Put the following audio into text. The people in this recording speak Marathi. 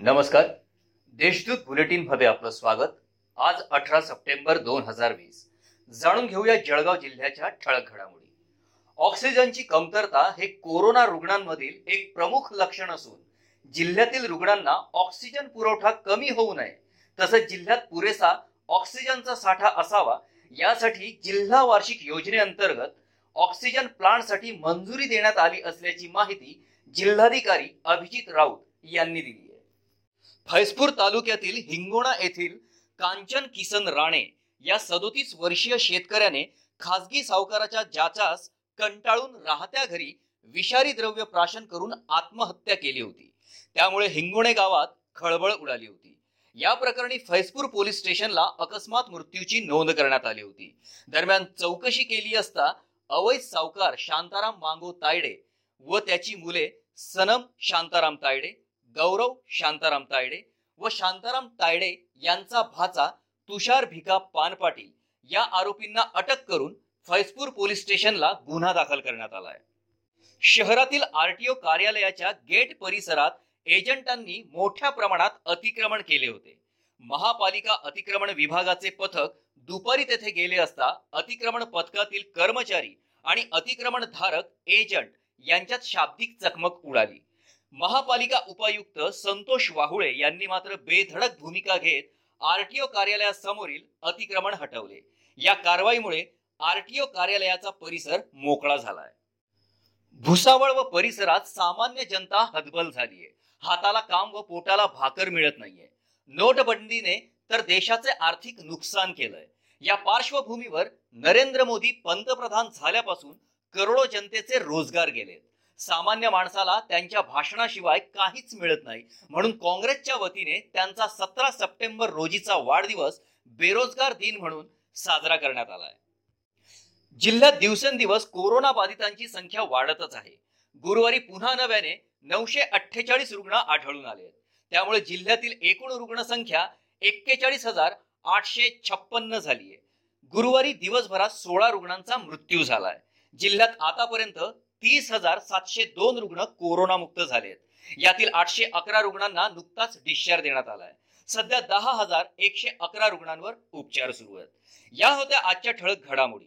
नमस्कार. देशदूत बुलेटिनमध्ये आपलं स्वागत. आज अठरा सप्टेंबर दोन हजार वीस. जाणून घेऊया जळगाव जिल्ह्याच्या ठळक घडामोडी. ऑक्सिजनची कमतरता हे कोरोना रुग्णांमधील एक प्रमुख लक्षण असून जिल्ह्यातील रुग्णांना ऑक्सिजन पुरवठा कमी होऊ नये तसंच जिल्ह्यात पुरेसा ऑक्सिजनचा साठा असावा यासाठी जिल्हा वार्षिक योजनेअंतर्गत ऑक्सिजन प्लांटसाठी मंजुरी देण्यात आली असल्याची माहिती जिल्हाधिकारी अभिजित राऊत यांनी दिली आहे. फैजपूर तालुक्यातील हिंगोणा येथील कांचन किसन राणे या सदोतीस वर्षीय शेतकऱ्याने खासगी सावकाराच्या जाचास कंटाळून राहत्या घरी विषारी द्रव्य प्राशन करून आत्महत्या केली होती. त्यामुळे हिंगोणे गावात खळबळ उडाली होती. या प्रकरणी फैजपूर पोलीस स्टेशनला अकस्मात मृत्यूची नोंद करण्यात आली होती. दरम्यान चौकशी केली असता अवैध सावकार शांताराम मांगो तायडे व त्याची मुले सनम शांताराम तायडे गौरव शांताराम तायडे व शांताराम तायडे यांचा भाचा तुषार भिका पानपाटील या आरोपींना अटक करून फैजपूर पोलीस स्टेशनला गुन्हा दाखल करण्यात आलाय. शहरातील आरटीओ कार्यालयाच्या गेट परिसरात एजंटांनी मोठ्या प्रमाणात अतिक्रमण केले होते. महापालिका अतिक्रमण विभागाचे पथक दुपारी तेथे गेले असता अतिक्रमण पथकातील कर्मचारी आणि अतिक्रमण धारक एजंट यांच्यात शाब्दिक चकमक उडाली. महापालिका उपायुक्त संतोष वाहुळे यांनी मात्र बेधडक भूमिका घेत आरटीओ कार्यालयासमोरील अतिक्रमण हटवले. या कारवाईमुळे आरटीओ कार्यालयाचा परिसर मोकळा झालाय. भुसावळ व परिसरात सामान्य जनता हतबल झालीय. हाताला काम व पोटाला भाकर मिळत नाहीये. नोटबंदीने तर देशाचे आर्थिक नुकसान केलंय. या पार्श्वभूमीवर नरेंद्र मोदी पंतप्रधान झाल्यापासून करोडो जनतेचे रोजगार गेलेत. सामान्य माणसाला त्यांच्या भाषणाशिवाय काहीच मिळत नाही. म्हणून काँग्रेसच्या वतीने त्यांचा सतरा सप्टेंबर रोजीचा वाढदिवस बेरोजगार दिन म्हणून साजरा करण्यात आलाय. जिल्ह्यात दिवसेंदिवस कोरोना बाधितांची संख्या वाढतच आहे. गुरुवारी पुन्हा नव्याने नऊशे अठ्ठेचाळीस रुग्ण आढळून आले त्यामुळे जिल्ह्यातील एकूण रुग्णसंख्या एक्केचाळीस हजार आठशे छप्पन्न झाली आहे. गुरुवारी दिवसभरात सोळा रुग्णांचा मृत्यू झालाय. जिल्ह्यात आतापर्यंत तीस हजार सातशे दोन रुग्ण कोरोनामुक्त झालेत यातील आठशे अकरा रुग्णांना नुकताच डिस्चार्ज देण्यात आलाय. सध्या दहा हजार एकशे अकरा रुग्णांवर उपचार सुरू आहेत. या होत्या आजच्या ठळक घडामोडी.